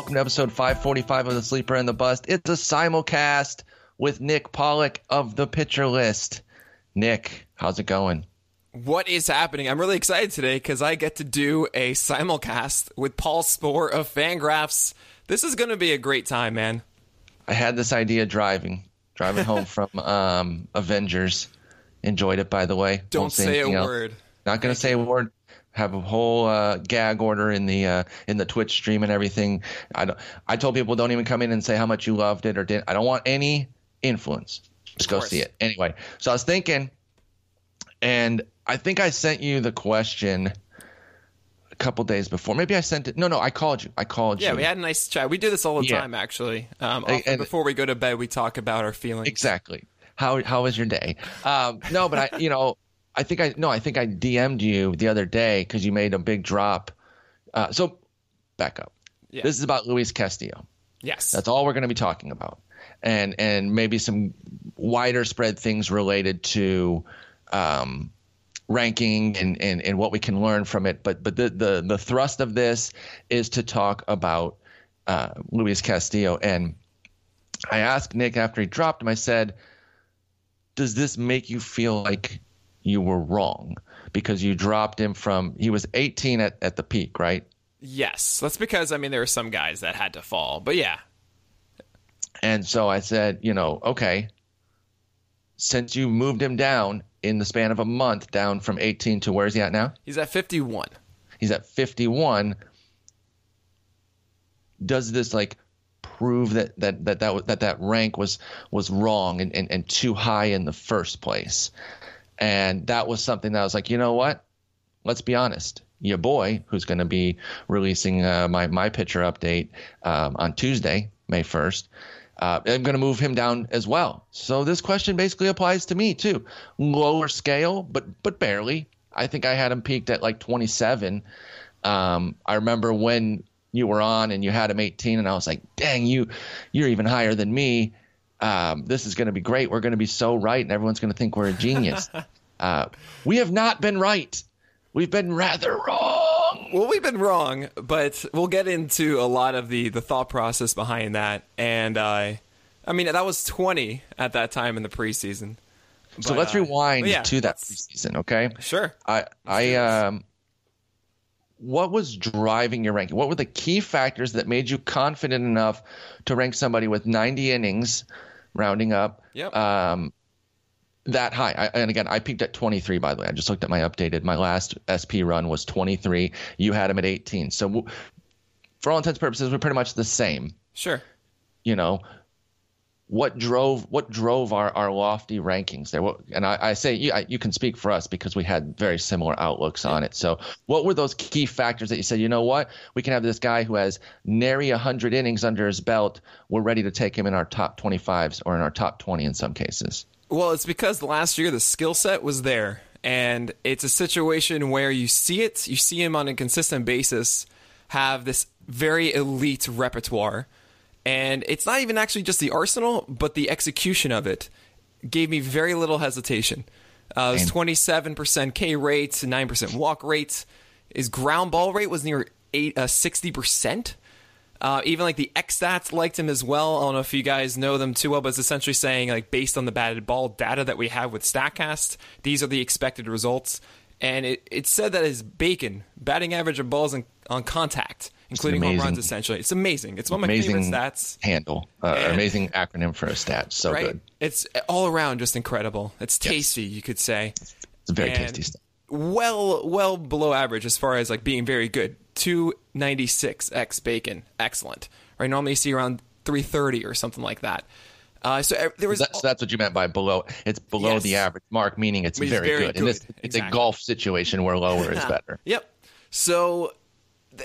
Welcome to episode 545 of The Sleeper and the Bust. It's a simulcast with Nick Pollack of the Pitcher List. Nick, how's it going? What is happening? I'm really excited today because I get to do a simulcast with Paul Sporer of Fangraphs. This is going to be a great time, man. I had this idea driving, driving home from um, Avengers. Enjoyed it, by the way. Don't say, say a else. word. Not going to say a word have a whole uh, gag order in the uh, in the Twitch stream and everything. I don't, I told people don't even come in and say how much you loved it or didn't. I don't want any influence. Just go see it anyway. So I was thinking, and I think I sent you the question a couple days before. Maybe I sent it. No, no, I called you. I called yeah, you. Yeah, we had a nice chat. We do this all the yeah. time, actually. Um, and, before we go to bed, we talk about our feelings. Exactly. How how was your day? Um, no, but I, you know. I think I no, I think I DM'd you the other day because you made a big drop. Uh, so back up. Yeah. This is about Luis Castillo. Yes, that's all we're going to be talking about, and and maybe some wider spread things related to um, ranking and, and and what we can learn from it. But but the the the thrust of this is to talk about uh, Luis Castillo. And I asked Nick after he dropped him. I said, "Does this make you feel like?" You were wrong because you dropped him from he was 18 at, at the peak, right? Yes. That's because I mean there were some guys that had to fall. But yeah. And so I said, you know, okay, since you moved him down in the span of a month down from 18 to where is he at now? He's at 51. He's at 51. Does this like prove that that that that that, that rank was was wrong and, and, and too high in the first place? And that was something that I was like, you know what? Let's be honest. Your boy, who's going to be releasing uh, my my pitcher update um, on Tuesday, May first, uh, I'm going to move him down as well. So this question basically applies to me too. Lower scale, but but barely. I think I had him peaked at like 27. Um, I remember when you were on and you had him 18, and I was like, dang, you you're even higher than me um, this is going to be great. We're going to be so right, and everyone's going to think we're a genius. uh, we have not been right. We've been rather wrong. Well, we've been wrong, but we'll get into a lot of the the thought process behind that. And uh, I mean, that was 20 at that time in the preseason. So let's uh, rewind yeah, to that preseason, okay? Sure. I I um what was driving your ranking? What were the key factors that made you confident enough to rank somebody with 90 innings rounding up. Yep. Um, that high. I, and again, I peaked at 23, by the way. I just looked at my updated. My last SP run was 23. You had him at 18. So, for all intents and purposes, we're pretty much the same. Sure. You know, what drove what drove our, our lofty rankings there? What, and I, I say you, I, you can speak for us because we had very similar outlooks on it. So, what were those key factors that you said? You know what, we can have this guy who has nary hundred innings under his belt. We're ready to take him in our top 25s or in our top 20 in some cases. Well, it's because last year the skill set was there, and it's a situation where you see it, you see him on a consistent basis have this very elite repertoire and it's not even actually just the arsenal, but the execution of it gave me very little hesitation. Uh, it was 27% K rate, 9% walk rate. His ground ball rate was near eight, uh, 60%. Uh, even like the X stats liked him as well. I don't know if you guys know them too well, but it's essentially saying like based on the batted ball data that we have with Statcast, these are the expected results. And it, it said that his bacon batting average of balls in, on contact, including home runs. Essentially, it's amazing. It's one of my amazing favorite stats. Handle, uh, And- amazing acronym for a stat. So right? good. It's all around just incredible. It's tasty, you could say. It's a very And tasty stat. Well, well below average as far as like being very good. Two ninety six x bacon, excellent. Right, normally you see around three thirty or something like that. Uh, so uh, there was That's, that's what you meant by below. It's below Yes. the average mark, meaning it's, It's very, very good. In this, good. it's a golf situation where lower is better. Yep. So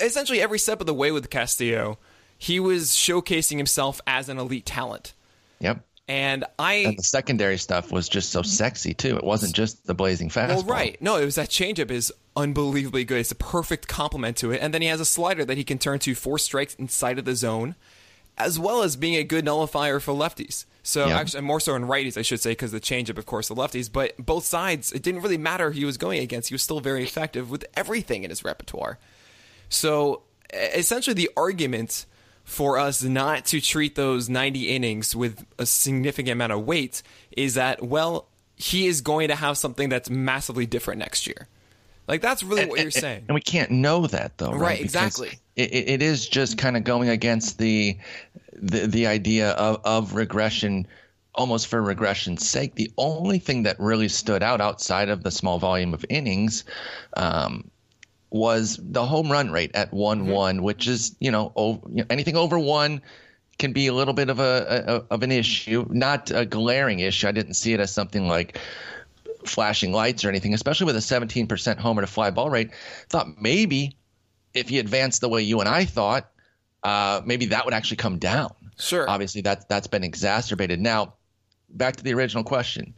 essentially, every step of the way with Castillo, he was showcasing himself as an elite talent. Yep. And I And the secondary stuff was just so sexy too. It wasn't just the blazing fastball. Well, right. No, it was that changeup is unbelievably good. It's a perfect complement to it. And then he has a slider that he can turn to four strikes inside of the zone, as well as being a good nullifier for lefties. So Yeah. actually, more so in righties, I should say, because the changeup, of course, the lefties. But both sides, it didn't really matter who he was going against. He was still very effective with everything in his repertoire. So essentially, the argument for us not to treat those 90 innings with a significant amount of weight is that, well, he is going to have something that's massively different next year. Like, that's really what you're saying. And we can't know that though, right? Right, exactly. It, it it is just kind of going against the the, the idea of, of regression almost for regression's sake. The only thing that really stood out outside of the small volume of innings um, was the home run rate at one Mm-hmm. one, which is you know, over, you know anything over one can be a little bit of a, a of an issue, not a glaring issue. I didn't see it as something like flashing lights or anything, especially with a 17% homer to fly ball rate. Thought maybe if he advanced the way you and I thought, uh, maybe that would actually come down. Sure. Obviously, that's that's been exacerbated. Now, back to the original question: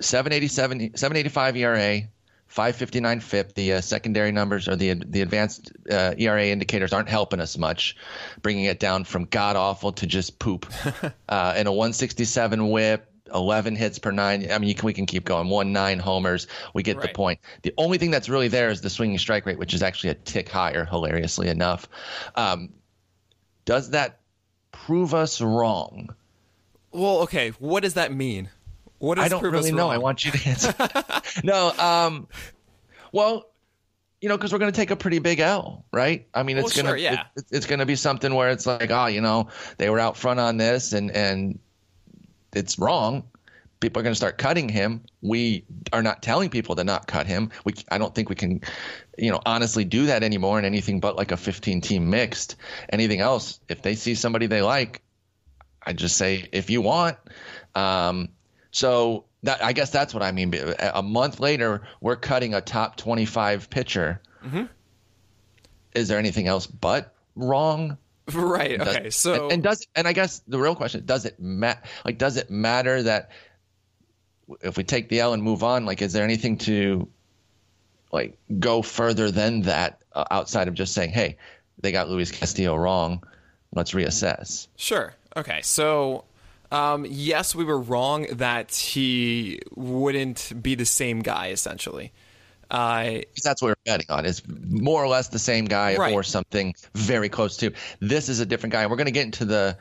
787, 785 ERA, 559 FIP. The uh, secondary numbers or the the advanced uh, ERA indicators aren't helping us much, bringing it down from god awful to just poop. uh, and a 167 WHIP. 11 hits per nine. I mean, you can, we can keep going. One nine homers. We get the point. The only thing that's really there is the swinging strike rate, which is actually a tick higher, hilariously enough. Um, does that prove us wrong? Well, okay. What does that mean? What does I don't really know. I want you to answer. no, um, well, you know, because we're going to take a pretty big L, right? I mean, it's Well, going sure, yeah. to it's going to be something where it's like, oh, you know, they were out front on this, and and it's wrong. People are going to start cutting him. We are not telling people to not cut him. We, I don't think we can, you know, honestly do that anymore in anything but like a 15 team mixed. Anything else, if they see somebody they like, I just say if you want. Um, so that I guess that's what I mean. A month later, we're cutting a top 25 pitcher. Mm-hmm. Is there anything else but wrong? Right. Does- Okay. So and, and does and I guess the real question does it ma- like does it matter that if we take the L and move on like is there anything to like go further than that uh, outside of just saying hey they got Luis Castillo wrong let's reassess Sure. Okay. So, um, yes, we were wrong that he wouldn't be the same guy. Essentially, uh, that's what we're betting on is more or less the same guy Right. or something very close to this is a different guy we're going to get into the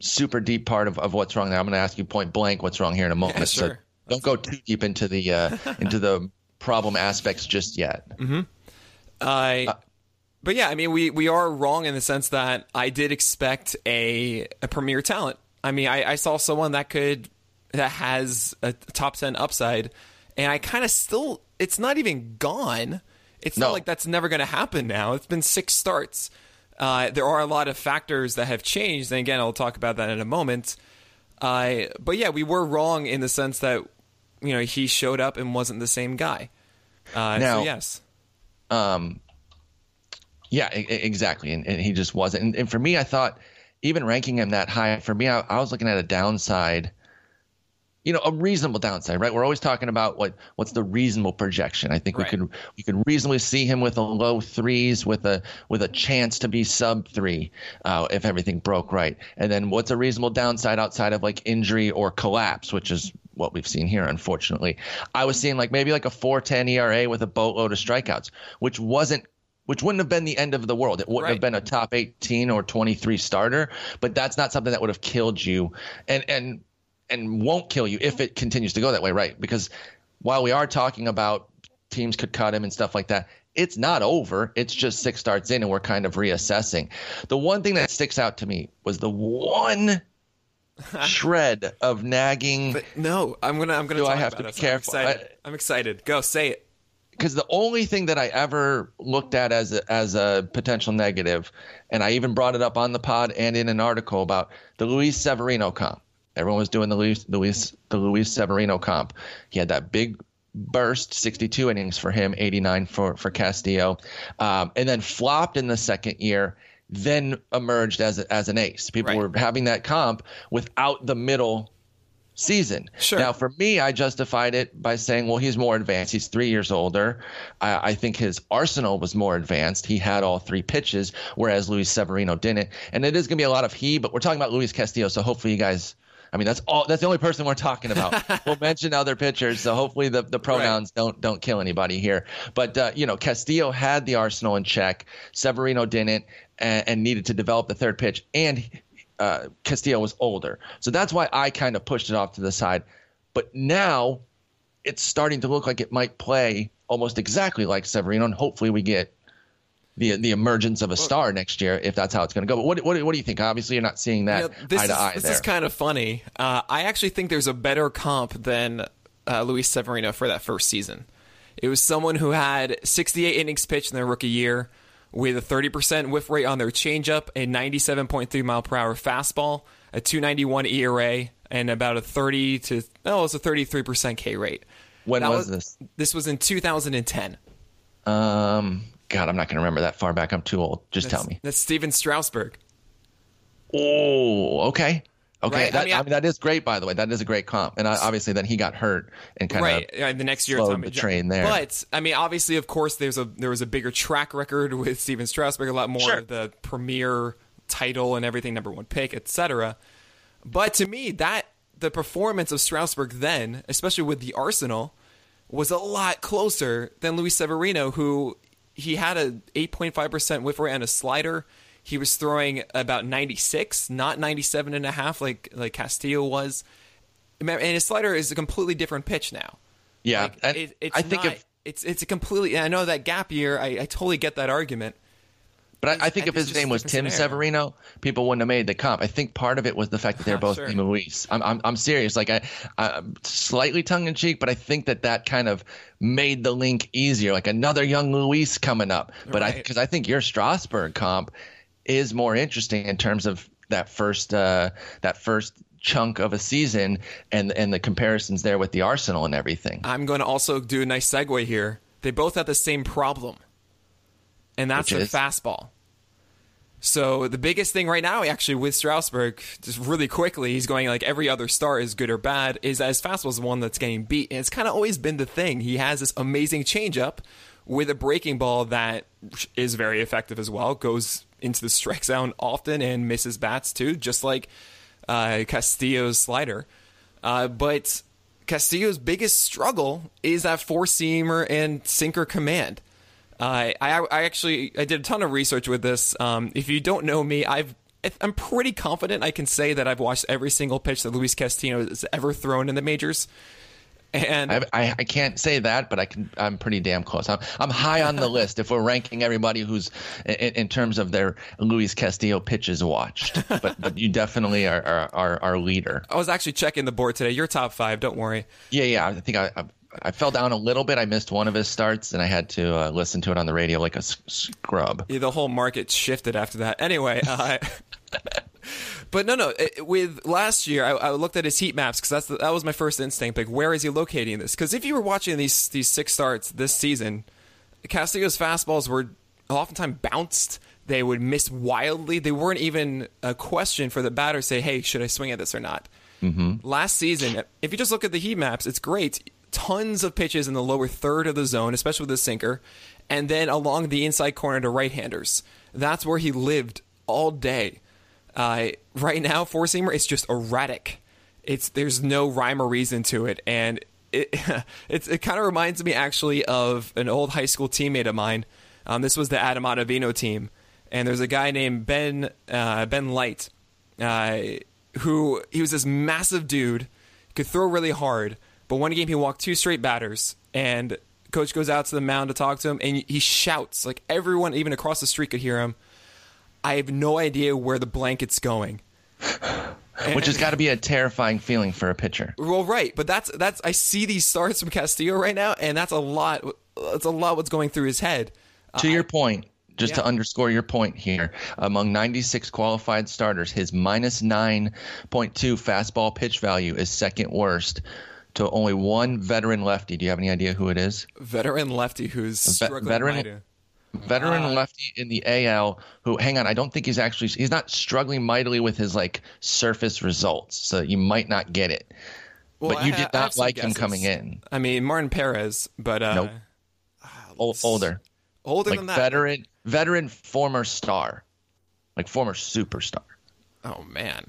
super deep part of, of what's wrong there I'm going to ask you point blank what's wrong here in a moment so sure. don't go too deep into the uh, into the problem aspects just yet I. but yeah, I mean, we, we are wrong in the sense that I did expect a a premier talent. I mean, I, I saw someone that could that has a top ten upside, and I kind of still. It's not even gone. It's No. not like that's never going to happen now. It's been six starts. Uh, there are a lot of factors that have changed, and again, I'll talk about that in a moment. Uh, but yeah, we were wrong in the sense that you know he showed up and wasn't the same guy. Uh, Now- so yes, Yeah, e- e- exactly. And, and he just wasn't. And, and for me, I thought even ranking him that high, for me, I, I was looking at a downside, you know, a reasonable downside, right? We're always talking about what what's the reasonable projection. I think Right. we could we could reasonably see him with a low threes with a with a chance to be sub three uh, if everything broke right. And then what's a reasonable downside outside of like injury or collapse, which is what we've seen here, unfortunately. I was seeing like maybe like a 410 ERA with a boatload of strikeouts, which wasn't which wouldn't have been the end of the world. It wouldn't Right. have been a top 18 or 23 starter, but that's not something that would have killed you and and and won't kill you if it continues to go that way, right? Because while we are talking about teams could cut him and stuff like that, it's not over. It's just six starts in and we're kind of reassessing. The one thing that sticks out to me was the one shred of nagging But no, I'm gonna I'm gonna. Do I have to be careful? I'm excited. I, am excited. Go say it. Because the only thing that I ever looked at as a, as a potential negative, and I even brought it up on the pod and in an article about the Luis Severino comp. Everyone was doing the Luis, Luis the Luis Severino comp. He had that big burst, 62 innings for him, 89 for for Castillo, um, and then flopped in the second year. Then emerged as a, as an ace. People Right. were having that comp without the middle season. Sure. Now, for me, I justified it by saying, well, he's more advanced. He's three years older. I, I think his arsenal was more advanced. He had all three pitches, whereas Luis Severino didn't. And it is going to be a lot of he, but we're talking about Luis Castillo, so hopefully you guys. I mean, that's all. That's the only person we're talking about. we'll mention other pitchers, so hopefully the, the pronouns don't don't kill anybody here. But uh, you know, Castillo had the arsenal in check. Severino didn't, and needed to develop the third pitch. And uh, Castillo was older. So that's why I kind of pushed it off to the side. But now it's starting to look like it might play almost exactly like Severino, and hopefully we get the the emergence of a star next year if that's how it's going to go. But what, what what do you think? Obviously, you're not seeing that You know, this eye is, to eye this there. is kind of funny. Uh, I actually think there's a better comp than uh, Luis Severino for that first season. It was someone who had 68 innings pitched in their rookie year with a 30% whiff rate on their changeup, a 97.3 mile per hour fastball, a 291 ERA, and about a 30 to oh, it was a 33% K rate. When That was this? This was in 2010. Um, God, I'm not going to remember that far back. I'm too old. Just tell me. That's Stephen Strasburg. Oh, okay. Okay, Right, I that, I, mean, I- mean, that is great. By the way, that is a great comp. And I, obviously, then he got hurt and kind right of yeah, the next year slowed Tommy the train there. but i mean obviously of course there's a there was a bigger track record with stephen strasburg a lot more Sure. of the premier title and everything number one pick etc but to me that the performance of strasburg then especially with the arsenal was a lot closer than luis severino who he had a 8.5% whiff rate and a slider he was throwing about 96 not 97 and a half like like castillo was and his slider is a completely different pitch now yeah, like, and it, it's I think not, if it's it's a completely. I know that gap year. I, I totally get that argument. But I, I think if his name was Tim scenario. Severino, people wouldn't have made the comp. I think part of it was the fact that they're both Sure. Luis. I'm, I'm, I'm serious. Like I, I'm slightly tongue in cheek, but I think that that kind of made the link easier. Like another young Luis coming up. But I, because I think your Strasburg comp is more interesting in terms of that first, uh, that first chunk of a season and and the comparisons there with the Arsenal and everything. I'm going to also do a nice segue here. They both have the same problem, and that's Which is? fastball. So the biggest thing right now, actually, with Strasburg, just really quickly, he's going like every other star is good or bad. Is that his fastball is the one that's getting beat, and it's kind of always been the thing. He has this amazing changeup with a breaking ball that is very effective as well. Goes into the strike zone often and misses bats too, just like uh, Castillo's slider. Uh, but Castillo's biggest struggle is that four seamer and sinker command. Uh, I, I actually I did a ton of research with this. Um, if you don't know me, I've I'm pretty confident I can say that I've watched every single pitch that Luis Castillo has ever thrown in the majors. And I, I, I can't say that, but I can. I'm pretty damn close. I'm I'm high on the list if we're ranking everybody who's in, in terms of their Luis Castillo pitches watched. But but you definitely are are, are our leader. I was actually checking the board today. You're top five. Don't worry. Yeah yeah. I think I. I I fell down a little bit. I missed one of his starts, and I had to uh, listen to it on the radio like a s- scrub. Yeah, the whole market shifted after that. Anyway, uh, but no, no. it- With last year, I, I looked at his heat maps because that's the, that was my first instinct. Like, where is he locating this? Because if you were watching these these six starts this season, Castillo's fastballs were oftentimes bounced. They would miss wildly. They weren't even a question for the batter. Say, hey, should I swing at this or not? Mm-hmm. Last season, if you just look at the heat maps, it's great. Tons of pitches in the lower third of the zone, especially with the sinker, and then along the inside corner to right-handers. That's where he lived all day. Uh, right now, four seamer, it's just erratic. It's there's no rhyme or reason to it, and it it kind of reminds me actually of an old high school teammate of mine Um, this was the Adam Ottavino team, and there's a guy named Ben uh, Ben Light, uh, who he was this massive dude, could throw really hard, but one game he walked two straight batters, and coach goes out to the mound to talk to him, and he shouts like everyone, even across the street, could hear him. I have no idea where the blanket's going. Which has got to be a terrifying feeling for a pitcher. Well, right, but that's that's I see these starts from Castillo right now, and that's a lot. That's a lot what's going through his head. To your point, just Yeah. to underscore your point here, among 96 qualified starters, his minus 9.2 fastball pitch value is second worst to only one veteran lefty. Do you have any idea who it is? Veteran lefty who's struggling. veteran- mightily. Veteran Uh, lefty in the AL who, hang on, I don't think he's actually, he's not struggling mightily with his like surface results. So you might not get it. Well, but you I did ha- I have not some like him coming in. I mean, Martin Perez, but uh, Nope. O- older. older Like than that. veteran, veteran, former star. Like former superstar. Oh man,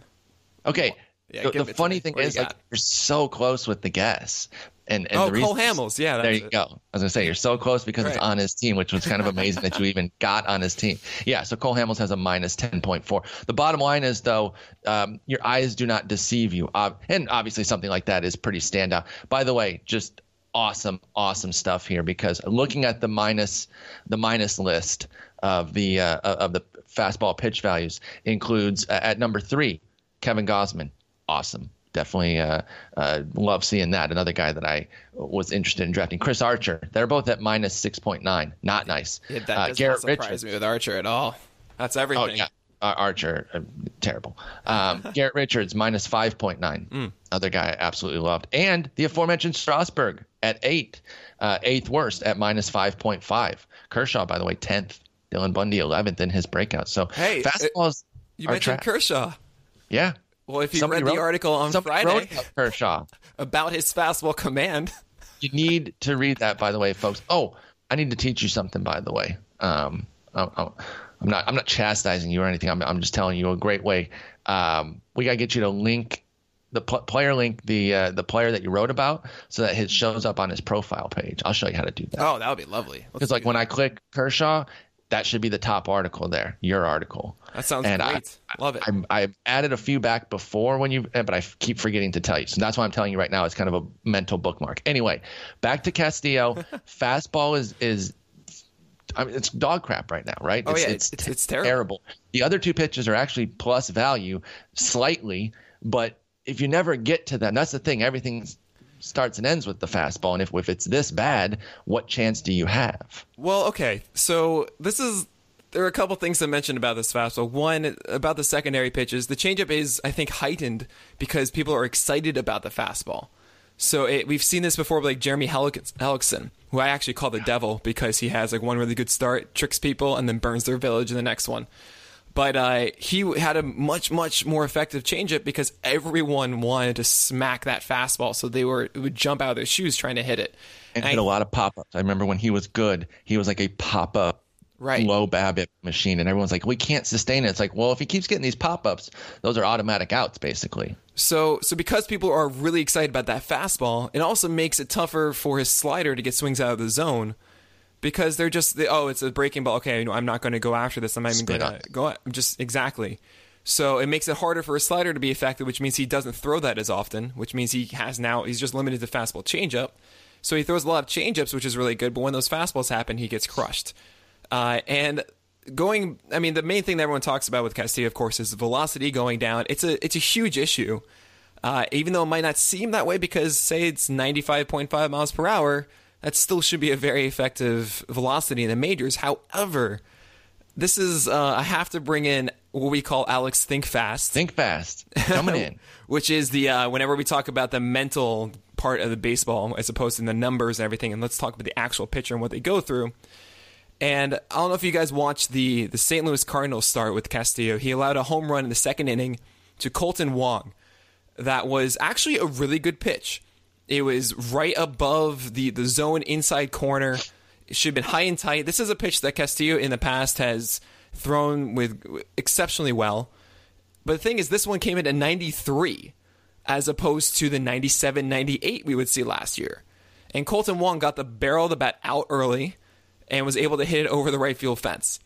Okay. Yeah, the the funny thing is, you like, you're so close with the guess. And, and Oh, the Cole Hamels. Yeah, there you it. go. I was gonna say you're so close because it's on his team, which was kind of amazing that you even got on his team. Yeah, so Cole Hamels has a minus ten point four. The bottom line is though, um, your eyes do not deceive you, uh, and obviously something like that is pretty standout. By the way, just awesome, awesome stuff here because looking at the minus the minus list of the uh, of the fastball pitch values includes uh, at number three Kevin Gausman, awesome. Definitely uh, uh, love seeing that. Another guy that I was interested in drafting. Chris Archer. They're both at minus 6.9. Not nice. Yeah, that uh, does Garrett not surprise Richards. me with Archer at all. That's everything. Oh, yeah. Archer, uh, terrible. Um, Garrett Richards, minus 5.9. Hmm. Other guy I absolutely loved. And the aforementioned Strasburg at eight, uh, eighth worst at minus 5.5. Kershaw, by the way, 10th. Dylan Bundy, 11th in his breakout. So Hey, fastballs You are mentioned. Kershaw. Yeah. Well, if you Somebody read the wrote- article on Friday about Kershaw. about his fastball command, You need to read that, by the way, folks. Oh, I need to teach you something, by the way. Um, I'm, I'm not I'm not chastising you or anything. I'm I'm just telling you a great way. Um, we gotta get you to link the pl- player link the uh, the player that you wrote about so that it shows up on his profile page. I'll show you how to do that. oh, that would be lovely. Because like when. I click Kershaw, that should be the top article there, your article. that sounds and I- Love it. I'm, I've added a few back before when you, but I keep forgetting to tell you. So that's why I'm telling you right now. It's kind of a mental bookmark. Anyway, back to Castillo. Fastball is is, I mean, it's dog crap right now, right? Oh, it's, yeah, it's, it's- it's terrible. The other two pitches are actually plus value slightly, but if you never get to them, that's the thing. Everything starts and ends with the fastball, and if if it's this bad, what chance do you have? Well, okay. So this is there are a couple things to mention about this fastball. One about the secondary pitches. The changeup is, I think, heightened because people are excited about the fastball. So it, we've seen this before, like Jeremy Hellick- Hellickson, who I actually call the devil because he has like one really good start, tricks people, and then burns their village in the next one. But uh, he had a much, much more effective changeup because everyone wanted to smack that fastball, so they were it would jump out of their shoes trying to hit it. and I- hit a lot of pop ups. I remember when he was good, he was like a pop up Right. low BABIP machine, and everyone's like, we can't sustain it. It's like, well, if he keeps getting these pop ups, those are automatic outs, basically. So, so because people are really excited about that fastball, it also makes it tougher for his slider to get swings out of the zone because they're just they, oh, it's a breaking ball. Okay, you know, I'm not going to go after this. I'm not even going to go. at- Just exactly. So it makes it harder for a slider to be effective, which means he doesn't throw that as often. Which means he has now he's just limited to fastball changeup. So he throws a lot of changeups, which is really good. But when those fastballs happen, he gets crushed. Uh, and going, I mean, the main thing that everyone talks about with Castillo, of course, is velocity going down. It's a it's a huge issue. Uh, even though it might not seem that way, because say it's 95.5 miles per hour, that still should be a very effective velocity in the majors. However, this is uh, I have to bring in what we call Alex Think Fast Think fast, coming in. which is the uh, whenever we talk about the mental part of the baseball as opposed to the numbers and everything, and let's talk about the actual pitcher and what they go through. And I don't know if you guys watched the the St. Louis Cardinals start with Castillo. He allowed a home run in the second inning to Kolten Wong. That was actually a really good pitch. It was right above the, the zone inside corner. It should have been high and tight. This is a pitch that Castillo in the past has thrown with exceptionally well. But the thing is, this one came in at 93 as opposed to the 97 98 we would see last year. And Kolten Wong got the barrel of the bat out early and was able to hit it over the right field fence.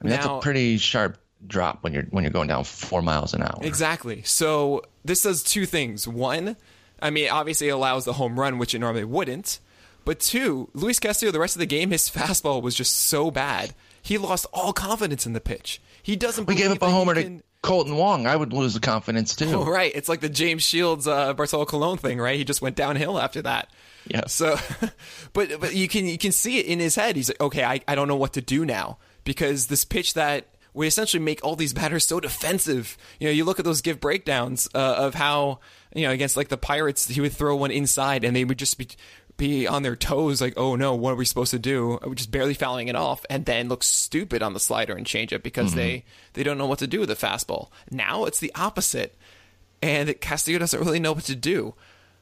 I mean, that's a pretty sharp drop when you're when you're going down four miles an hour. Exactly. So this does two things. One, I mean, obviously it allows the home run, which it normally wouldn't. But two, Luis Castillo, the rest of the game, his fastball was just so bad. He lost all confidence in the pitch. He doesn't. We gave up a homer can- to Kolten Wong. I would lose the confidence too. Oh, right. It's like the James Shields, uh, Bartolo Colon thing, right? He just went downhill after that. Yeah. So, but but you can you can see it in his head. He's like, okay, I, I don't know what to do now because this pitch that would essentially make all these batters so defensive. You know, you look at those GIF breakdowns uh, of how you know against like the Pirates, he would throw one inside and they would just be be on their toes, like, oh no, what are we supposed to do? We're just barely fouling it off, and then look stupid on the slider and change it because they they don't know what to do with the fastball. Now it's the opposite and Castillo doesn't really know what to do.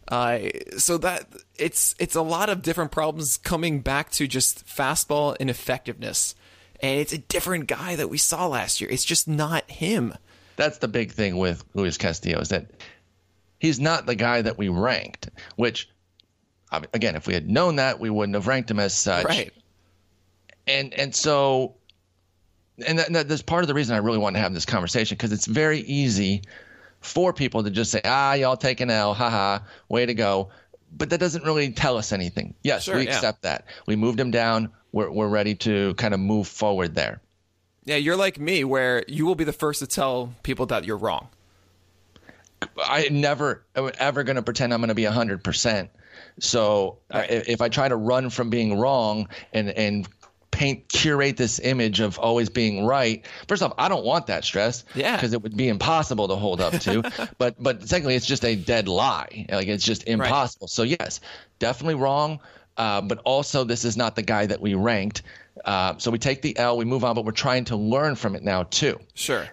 Uh, so that it's it's a lot of different problems coming back to just fastball ineffectiveness, and it's a different guy that we saw last year. It's just not him. That's the big thing with Luis Castillo is that he's not the guy that we ranked. Which, again, if we had known that, we wouldn't have ranked him as such. Right. and and so and that, that, that's part of the reason I really want to have this conversation because it's very easy for people to just say, ah, y'all take an L, haha, way to go. But that doesn't really tell us anything. Yes, Sure, we yeah. accept that. We moved him down. We're, we're ready to kind of move forward there. Yeah, you're like me, where you will be the first to tell people that you're wrong. I never am ever going to pretend I'm going to be 100%. So I, if I try to run from being wrong and, and paint, curate this image of always being right, first off, I don't want that stress. Yeah. Because it would be impossible to hold up to. but, but secondly, it's just a dead lie. Like it's just impossible. So yes, definitely wrong. Uh, but also, this is not the guy that we ranked. Uh, so we take the L, we move on, but we're trying to learn from it now too. Sure.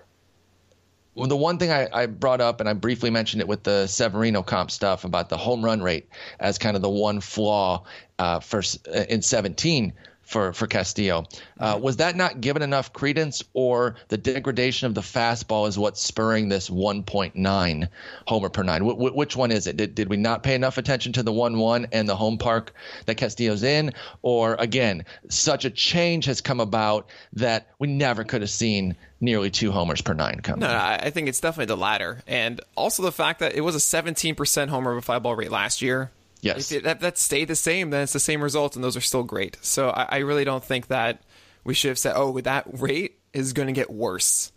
The one thing I, I brought up, and I briefly mentioned it with the Severino comp stuff about the home run rate as kind of the one flaw uh, for uh, in 17 for for Castillo. Uh, was that not given enough credence, or the degradation of the fastball is what's spurring this 1.9 homer per nine? Wh- which one is it? Did, did we not pay enough attention to the 1 1 and the home park that Castillo's in? Or again, such a change has come about that we never could have seen nearly two homers per nine come. No, I think it's definitely the latter, and also the fact that it was a 17% homer to fly ball rate last year. Yes. If that, that stayed the same, then it's the same results, and those are still great. So I, I really don't think that we should have said, "Oh, that rate is going to get worse."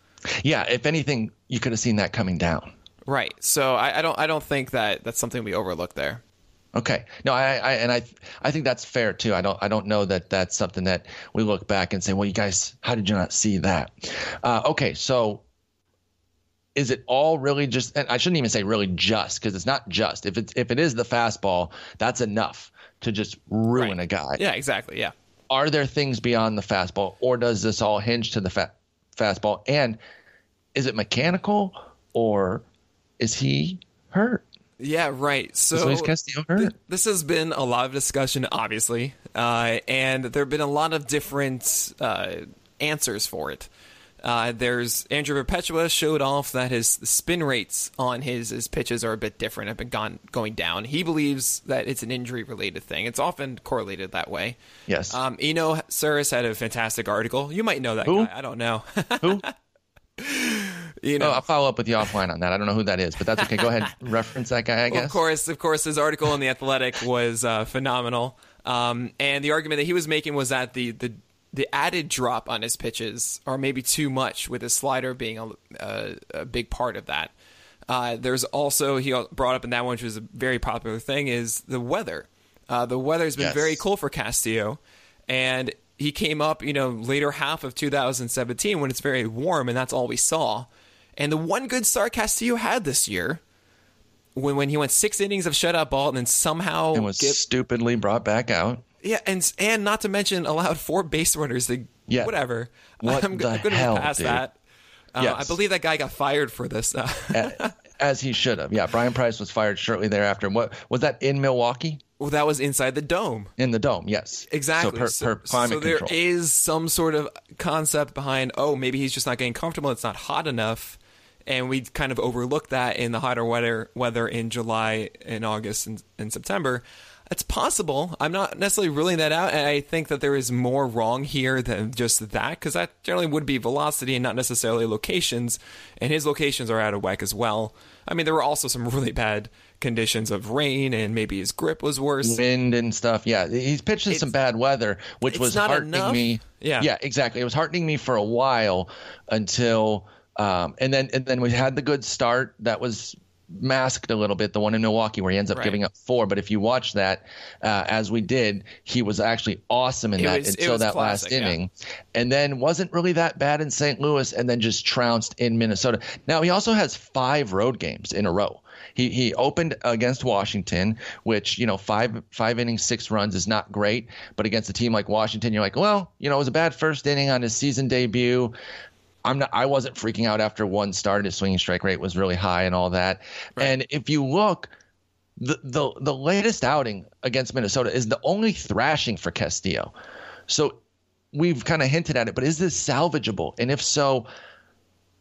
Yeah, if anything, you could have seen that coming down. Right. So I, I don't. I don't think that that's something we overlook there. Okay. No, I, I and I I think that's fair too. I don't I don't know that that's something that we look back and say, well, you guys, how did you not see that? Uh, okay, so is it all really just? And I shouldn't even say really just because it's not just. If it's if it is the fastball, that's enough to just ruin Right. a guy. Yeah. Exactly. Yeah. Are there things beyond the fastball, or does this all hinge to the fa- fastball? And is it mechanical, or is he hurt? Yeah. Right. So Is Castillo hurt? this has been a lot of discussion, obviously, uh, and there have been a lot of different uh, answers for it. Uh, there's Andrew Perpetua showed off that his spin rates on his, his pitches are a bit different, have been gone, going down. He believes that it's an injury related thing. It's often correlated that way. Yes. Um, Eno Sarris had a fantastic article. You might know that Who? guy. I don't know. Who? you know, Oh, I'll follow up with you offline on that. I don't know who that is, but that's okay. Go ahead, reference that guy. I guess. Of course, of course, his article in the Athletic was uh, phenomenal. Um, and the argument that he was making was that the, the the added drop on his pitches are maybe too much, with his slider being a, a, a big part of that. Uh, there's also he brought up in that one, which was a very popular thing, is the weather. Uh, the weather's been Yes. very cool for Castillo, and he came up, you know, later half of 2017 when it's very warm, and that's all we saw. And the one good start Castillo had this year when when he went six innings of shutout ball and then somehow and was get stupidly brought back out. Yeah and and not to mention allowed four base runners to Yeah. whatever. What I'm, the I'm going to hell, move dude? that. Uh, Yes. I believe that guy got fired for this. As he should have. Yeah, Bryan Price was fired shortly thereafter. What was that in Milwaukee? well, that was inside the dome. In the dome, yes. Exactly. So per, per climate so there control. is some sort of concept behind. Oh, maybe he's just not getting comfortable. It's not hot enough, and we kind of overlook that in the hotter weather weather in July and August and, and September. It's possible. I'm not necessarily ruling that out, and I think that there is more wrong here than just that, because that generally would be velocity and not necessarily locations, and his locations are out of whack as well. I mean, there were also some really bad conditions of rain, and maybe his grip was worse. Wind and stuff. Yeah, he's pitched in some bad weather, which was heartening enough. me. Yeah. yeah, exactly. It was heartening me for a while until, um, and then and then we had the good start that was masked a little bit. The one in Milwaukee where he ends up Right. giving up four, but if you watch that uh, as we did, he was actually awesome in It that was- until that classic, last yeah. inning, and then wasn't really that bad in St. Louis, and then just trounced in Minnesota. Now he also has five road games in a row. He he opened against Washington, which you know five five innings, six runs is not great, but against a team like Washington, you're like, well, you know, it was a bad first inning on his season debut. I'm not. I wasn't freaking out after one start. His swinging strike rate was really high and all that. And if you look, the the the latest outing against Minnesota is the only thrashing for Castillo. So we've kind of hinted at it, but is this salvageable? And if so,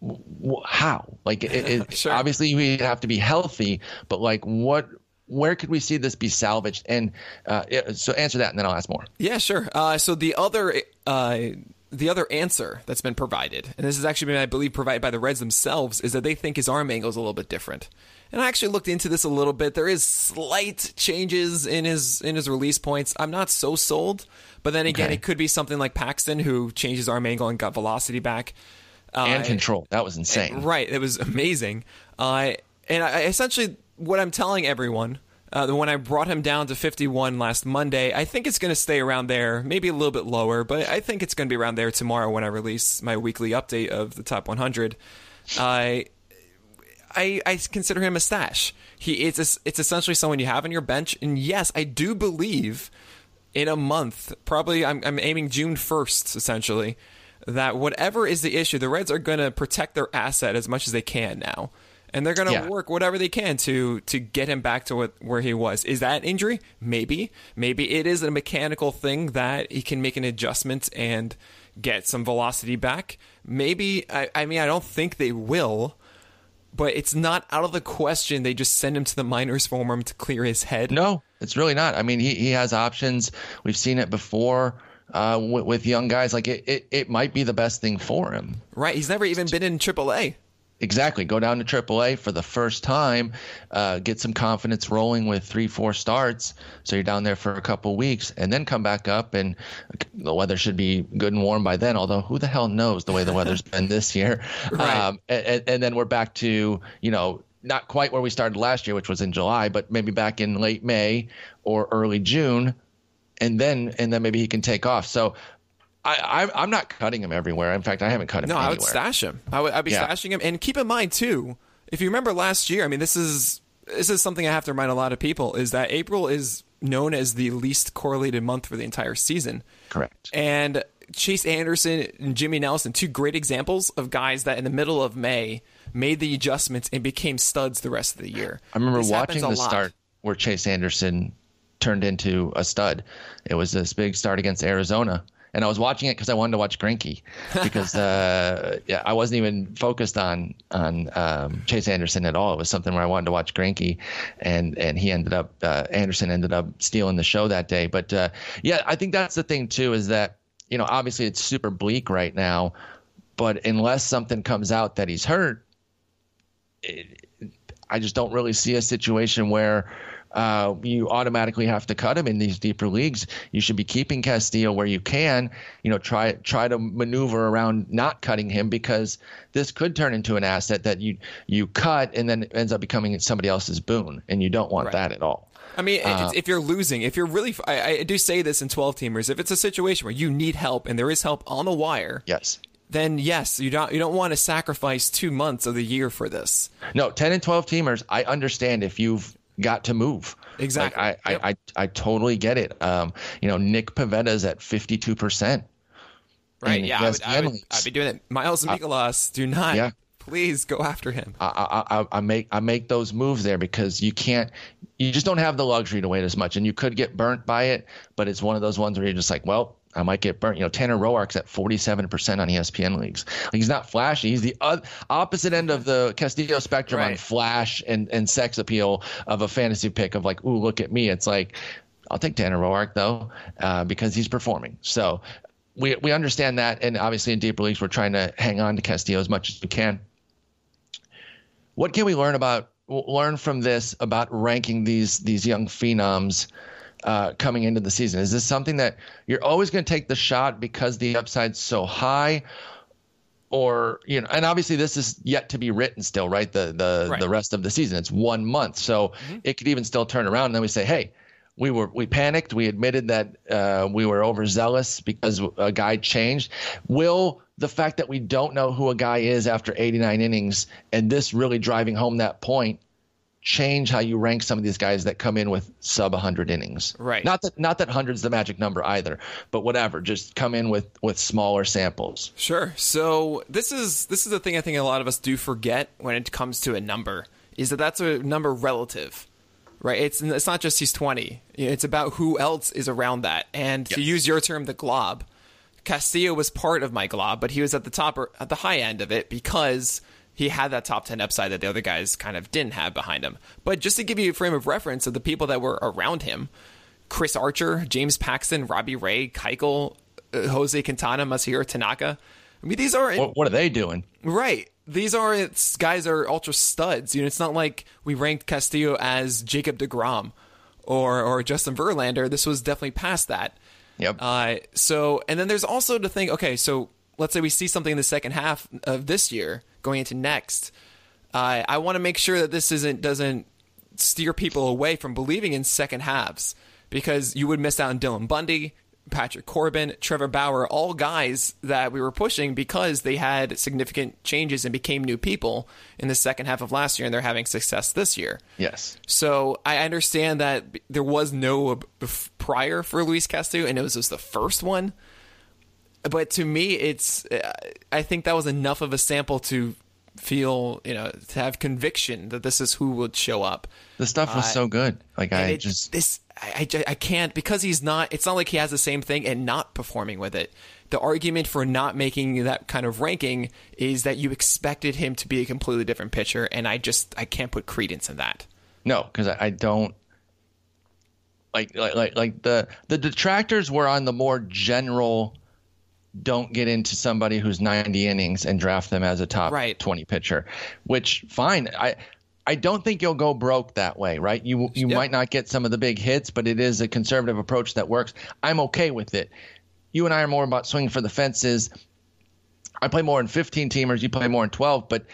w- how? Like, it, it, Sure. obviously we have to be healthy, but like, what? Where could we see this be salvaged? And uh, so answer that, and then I'll ask more. Yeah, sure. Uh, so the other uh, the other answer that's been provided, and this has actually been, I believe, provided by the Reds themselves, is that they think his arm angle is a little bit different. And I actually looked into this a little bit. There is slight changes in his in his release points. I'm not so sold, but then again, Okay. it could be something like Paxton who changed his arm angle and got velocity back. Uh, and control. That was insane. Right, it was amazing. Uh, and I, essentially, what I'm telling everyone, uh, when I brought him down to 51 last Monday, I think it's going to stay around there, maybe a little bit lower, but I think it's going to be around there tomorrow when I release my weekly update of the top 100. I I, I consider him a stash. He it's it's essentially someone you have on your bench, and yes, I do believe in a month, probably I'm I'm aiming June first, essentially, that whatever is the issue, the Reds are going to protect their asset as much as they can now, and they're going to Yeah. work whatever they can to to get him back to what, where he was. Is that injury? Maybe, maybe it is a mechanical thing that he can make an adjustment and get some velocity back. Maybe I, I mean I don't think they will but it's not out of the question they just send him to the minors for him to clear his head. No, it's really not. I mean, he, he has options. We've seen it before uh, with, with young guys. Like it, it, it might be the best thing for him. Right? He's never even been in AAA. Exactly. Go down to AAA for the first time, uh, get some confidence rolling with three, four starts. So you're down there for a couple weeks, and then come back up, and the weather should be good and warm by then. Although who the hell knows the way the weather's been this year? Right. Um, and, and then we're back to you know not quite where we started last year, which was in July, but maybe back in late May or early June, and then and then maybe he can take off. So. I, I, I'm not cutting him everywhere. In fact, I haven't cut him anywhere. No, anywhere. I would stash him. I would I'd be Yeah. stashing him. And keep in mind too, if you remember last year, I mean this is this is something I have to remind a lot of people is that April is known as the least correlated month for the entire season. Correct. And Chase Anderson and Jimmy Nelson, two great examples of guys that in the middle of May made the adjustments and became studs the rest of the year. I remember This watching the lot. start where Chase Anderson turned into a stud. It was this big start against Arizona. And I was watching it because I wanted to watch Greinke because uh, yeah, I wasn't even focused on on um, Chase Anderson at all. It was something where I wanted to watch Greinke, and and he ended up uh, Anderson ended up stealing the show that day. But uh, yeah, I think that's the thing too is that you know obviously it's super bleak right now, but unless something comes out that he's hurt, I just don't really see a situation where uh, you automatically have to cut him in these deeper leagues. You should be keeping Castillo where you can. You know, try try to maneuver around not cutting him because this could turn into an asset that you you cut and then it ends up becoming somebody else's boon, and you don't want Right. that at all. I mean, Uh, if you're losing, if you're really, I, I do say this in 12 teamers, if it's a situation where you need help and there is help on the wire, Yes. then yes, you don't you don't want to sacrifice two months of the year for this. No, ten and twelve teamers. I understand if you've got to move. Exactly. Like, I, Yep. I, I I totally get it. Um, you know, Nick Pivetta's at fifty two percent. Right? Yeah, I would, I would. I'd be doing it. Miles Mikolas, do not, Yeah. please go after him. I, I, I- I make I make those moves there because you can't you just don't have the luxury to wait as much and you could get burnt by it but it's one of those ones where you're just like well I might get burnt. You know Tanner Roark's at 47% on ESPN leagues. Like he's not flashy. He's the o- opposite end of the Castillo spectrum on flash and and sex appeal of a fantasy pick of like ooh look at me. It's like I'll take Tanner Roark though uh, because he's performing. So we we understand that, and obviously in deeper leagues we're trying to hang on to Castillo as much as we can. What can we learn about learn from this about ranking these these young phenoms uh, coming into the season? Is this something that you're always going to take the shot because the upside's so high? Or you know, and obviously this is yet to be written still, right? The the Right. the rest of the season. It's one month, so it could even still turn around. And then we say, hey, we were we panicked. We admitted that uh, we were overzealous because a guy changed. Will the fact that we don't know who a guy is after 89 innings and this really driving home that point change how you rank some of these guys that come in with sub 100 innings? Right. Not that not that 100's the magic number either, but whatever. Just come in with with smaller samples. Sure. So this is this is the thing I think a lot of us do forget when it comes to a number is that that's a number relative, right? It's it's not just he's twenty. It's about who else is around that. And to use your term, the glob, Castillo was part of my glob, but he was at the top or at the high end of it because he had that top 10 upside that the other guys kind of didn't have behind him. But just to give you a frame of reference of the people that were around him, Chris Archer, James Paxton, Robbie Ray, Keuchel, uh, Jose Quintana, Masahiro Tanaka. I mean, these are What, what are they doing? right. These are it's, guys are ultra studs. You know, it's not like we ranked Castillo as Jacob deGrom or or Justin Verlander. This was definitely past that. Yep. Uh, so, and then there's also the thing. Okay, so let's say we see something in the second half of this year going into next. Uh, I want to make sure that this isn't doesn't steer people away from believing in second halves because you would miss out on Dylan Bundy, Patrick Corbin, Trevor Bauer, all guys that we were pushing because they had significant changes and became new people in the second half of last year, and they're having success this year. yes. So I understand that there was no prior for Luis Castillo, and it was just the first one. But to me, it's uh, I think that was enough of a sample to feel you know to have conviction that this is who would show up. The stuff was so good. Like I it- just this I, I I can't because he's not. It's not like he has the same thing and not performing with it. The argument for not making that kind of ranking is that you expected him to be a completely different pitcher, and I just I can't put credence in that. No, because I, I don't like, like like like the the detractors were on the more general. Don't get into somebody who's 90 innings and draft them as a top Right. 20 pitcher, which fine. I I don't think you'll go broke that way, right? You you Yeah. might not get some of the big hits, but it is a conservative approach that works. I'm okay with it. You and I are more about swinging for the fences. I play more in 15 teamers. You play more in 12, but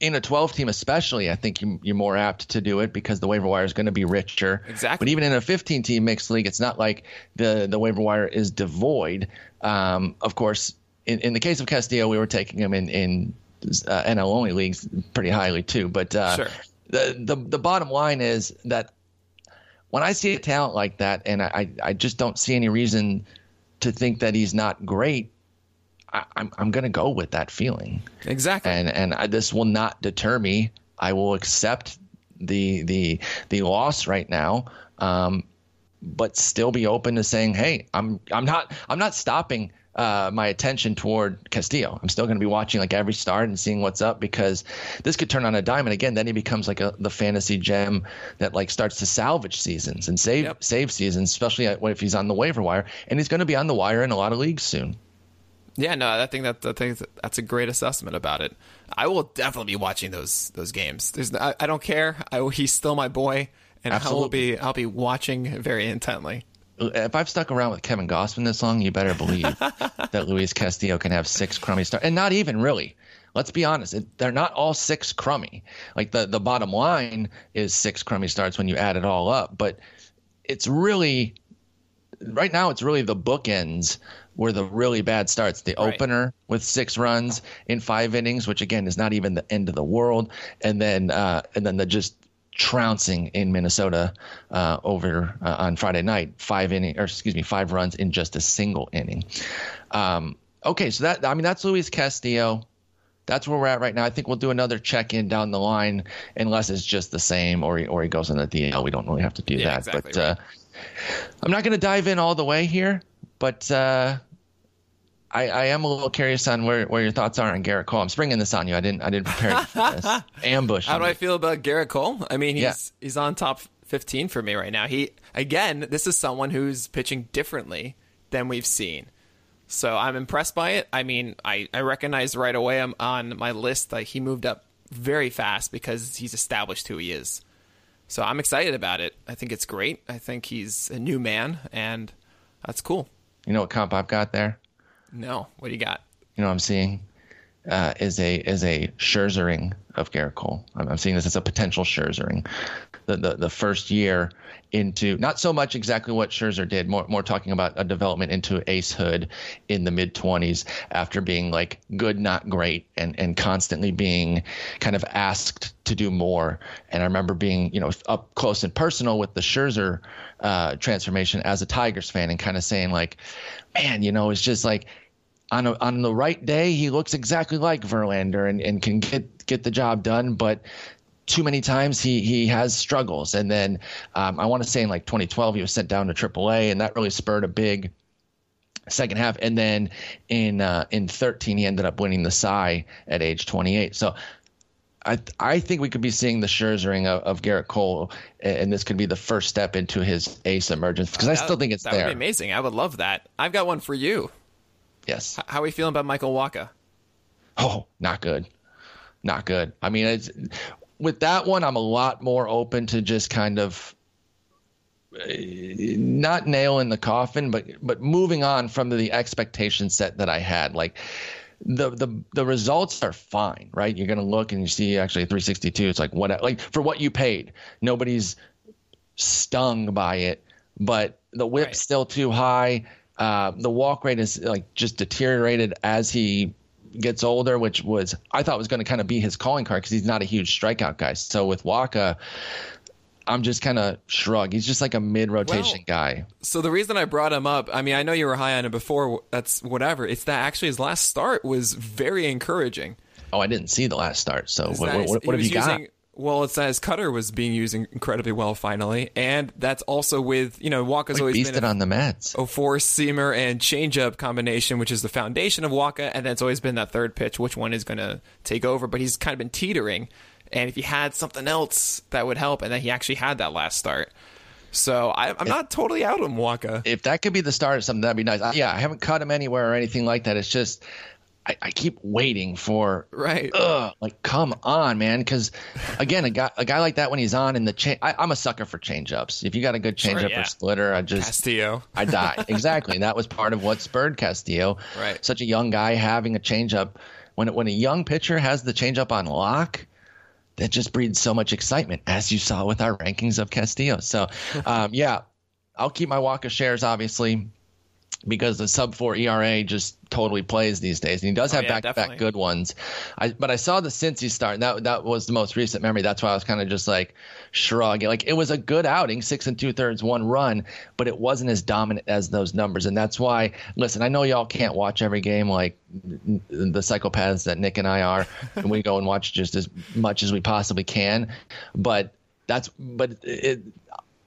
in a 12 team, especially, I think you, you're more apt to do it because the waiver wire is going to be richer. Exactly. But even in a 15 team mixed league, it's not like the the waiver wire is devoid. Um, of course, in, in the case of Castillo, we were taking him in in uh, NL only leagues pretty highly too. But uh, Sure. the, the the bottom line is that when I see a talent like that, and I I just don't see any reason to think that he's not great. I, I'm I'm going to go with that feeling Exactly. and and I, this will not deter me. I will accept the the the loss right now, um, but still be open to saying, hey, I'm I'm not I'm not stopping uh, my attention toward Castillo. I'm still going to be watching like every start and seeing what's up because this could turn on a dime, and again, then he becomes like a, the fantasy gem that like starts to salvage seasons and save Yep. save seasons, especially if he's on the waiver wire, and he's going to be on the wire in a lot of leagues soon. Yeah, no, I think that I think that's a great assessment about it. I will definitely be watching those those games. There's I, I don't care. I, he's still my boy, and I will be I'll be watching very intently. if I've stuck around with Kevin Gausman this long, you better believe that Luis Castillo can have six crummy starts, and not even really. Let's be honest; it, they're not all six crummy. Like the the bottom line is six crummy starts when you add it all up, but it's really right now it's really the bookends were the really bad starts. The Right. opener with six runs in five innings, which again is not even the end of the world, and then uh, and then the just trouncing in Minnesota uh, over uh, on Friday night, five inning or excuse me, five runs in just a single inning. Um, okay, so that I mean that's Luis Castillo. That's where we're at right now. I think we'll do another check in down the line, unless it's just the same or he, or he goes on the DL. We don't really have to do Yeah, that. exactly but right. uh, I'm not going to dive in all the way here, but uh, I, I am a little curious on where, where your thoughts are on Gerrit Cole. I'm springing this on you. I didn't I didn't prepare for this ambush. How do I feel about Gerrit Cole? I mean, he's Yeah. he's on top 15 for me right now. He again, this is someone who's pitching differently than we've seen. So I'm impressed by it. I mean, I, I recognize right away I'm on my list that he moved up very fast because he's established who he is. So I'm excited about it. I think it's great. I think he's a new man, and that's cool. You know what comp I've got there? No, what do you got? You know what I'm seeing? Uh, is a is a Scherzering of Gerrit Cole. I'm, I'm seeing this as a potential Scherzering. The, the the first year into not so much exactly what Scherzer did, more more talking about a development into ace hood in the mid 20s after being like good, not great, and and constantly being kind of asked to do more. And I remember being you know up close and personal with the Scherzer uh, transformation as a Tigers fan, and kind of saying like, man, you know, it's just like on a, on the right day, he looks exactly like Verlander and, and can get get the job done. But too many times he he has struggles. And then um, I want to say in like 2012 he was sent down to AAA, and that really spurred a big second half. And then in uh, in 13 he ended up winning the Cy at age 28. So. I, I think we could be seeing the Scherzering of, of Gerrit Cole, and this could be the first step into his ace emergence because I still think it's that there. would be amazing. I would love that. I've got one for you. Yes. How are we feeling about Michael Wacha? Oh, not good. Not good. I mean, it's with that one, I'm a lot more open to just kind of uh, not nail in the coffin, but but moving on from the expectation set that I had. Like the the the results are fine, right? You're gonna look and you see actually 362. It's like what like for what you paid. Nobody's stung by it, but the whip's right. still too high. Uh, the walk rate is like just deteriorated as he gets older, which was I thought was going to kind of be his calling card because he's not a huge strikeout guy. So with Wacha, I'm just kind of shrug. He's just like a mid rotation well, guy. So the reason I brought him up, I mean, I know you were high on him before. That's whatever. It's that actually his last start was very encouraging. Oh, I didn't see the last start. So what, what, what, what have you using, got? Well, it's as cutter was being used incredibly well finally, and that's also with you know Wacha's always beasted been a, on the Mets. A four seamer and changeup combination, which is the foundation of Wacha, and that's always been that third pitch. Which one is going to take over? But he's kind of been teetering, and if he had something else that would help, and then he actually had that last start. So I, am not totally out on Waka. If that could be the start of something, that'd be nice. Yeah, I haven't cut him anywhere or anything like that. It's just I, I keep waiting for right. Ugh, like come on, man. Because again, a guy a guy like that when he's on in the chain, I'm a sucker for changeups. If you got a good changeup sure, yeah. or splitter, I just Castillo. I die exactly. that was part of what spurred Castillo. Right. Such a young guy having a changeup. When when a young pitcher has the changeup on lock, that just breeds so much excitement, as you saw with our rankings of Castillo. So, um, yeah, I'll keep my Wacha shares, obviously because the sub four ERA just totally plays these days, and he does oh, have back to back good ones. I but I saw the Cincy start. and That that was the most recent memory. That's why I was kind of just like shrugging. Like it was a good outing, six and two thirds, one run, but it wasn't as dominant as those numbers. And that's why. Listen, I know y'all can't watch every game like the psychopaths that Nick and I are, and we go and watch just as much as we possibly can. But that's but it,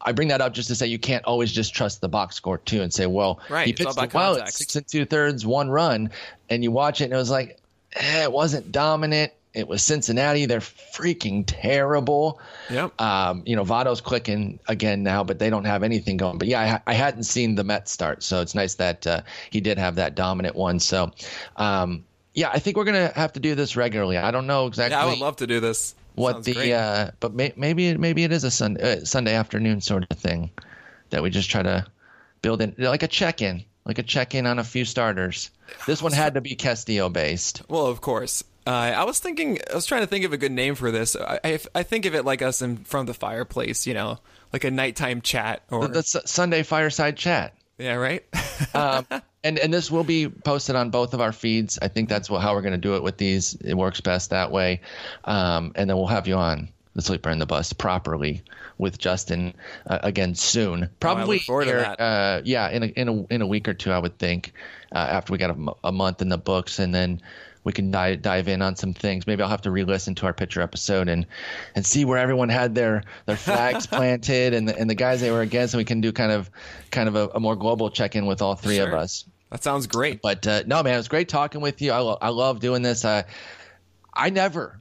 I bring that up just to say you can't always just trust the box score too and say, well, right, he pitched well at six and two thirds, one run, and you watch it and it was like, eh, it wasn't dominant. It was Cincinnati. They're freaking terrible. Yep. Um, you know, Votto's clicking again now, but they don't have anything going. But yeah, I, I hadn't seen the Mets start, so it's nice that uh, he did have that dominant one. So, um, yeah, I think we're gonna have to do this regularly. I don't know exactly. Yeah, I would love to do this what Sounds the uh, but may, maybe maybe it is a Sunday uh, Sunday afternoon sort of thing that we just try to build in like a check in, like a check in on a few starters. This one had to be Castillo based. Well, of course. Uh, I was thinking, I was trying to think of a good name for this. I, I, I think of it like us in front of the fireplace, you know, like a nighttime chat or the, the Sunday fireside chat. Yeah, right. um, and and this will be posted on both of our feeds. I think that's what, how we're going to do it with these. It works best that way. Um, and then we'll have you on the Sleeper and the Bust properly with Justin uh, again soon. Probably oh, here, uh, yeah, in a in a in a week or two, I would think. Uh, after we got a, a, month in the books, and then we can dive dive in on some things. Maybe I'll have to re-listen to our pitcher episode and and see where everyone had their their flags planted and the, and the guys they were against, and we can do kind of kind of a, a more global check in with all three sure. of us. That sounds great. But uh, no, man, it was great talking with you. I, lo- I love doing this. I, I never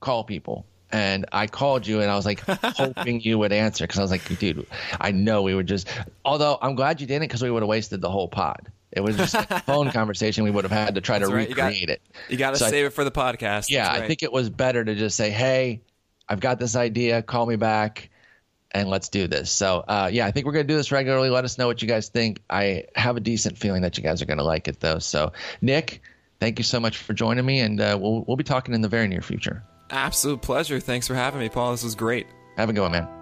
call people and I called you and I was like hoping you would answer because I was like, dude, I know we would just. Although I'm glad you didn't because we would have wasted the whole pod. It was just a phone conversation we would have had to try to right. recreate you got, it. You got to So I- save it for the podcast. Yeah, That's I think it was better to just say, "Hey, I've got this idea. Call me back, and let's do this." So, uh, yeah, I think we're gonna do this regularly. Let us know what you guys think. I have a decent feeling that you guys are gonna like it, though. So, Nick, thank you so much for joining me, and uh, we'll we'll be talking in the very near future. absolute pleasure. Thanks for having me, Paul. This was great. Have a good one, man.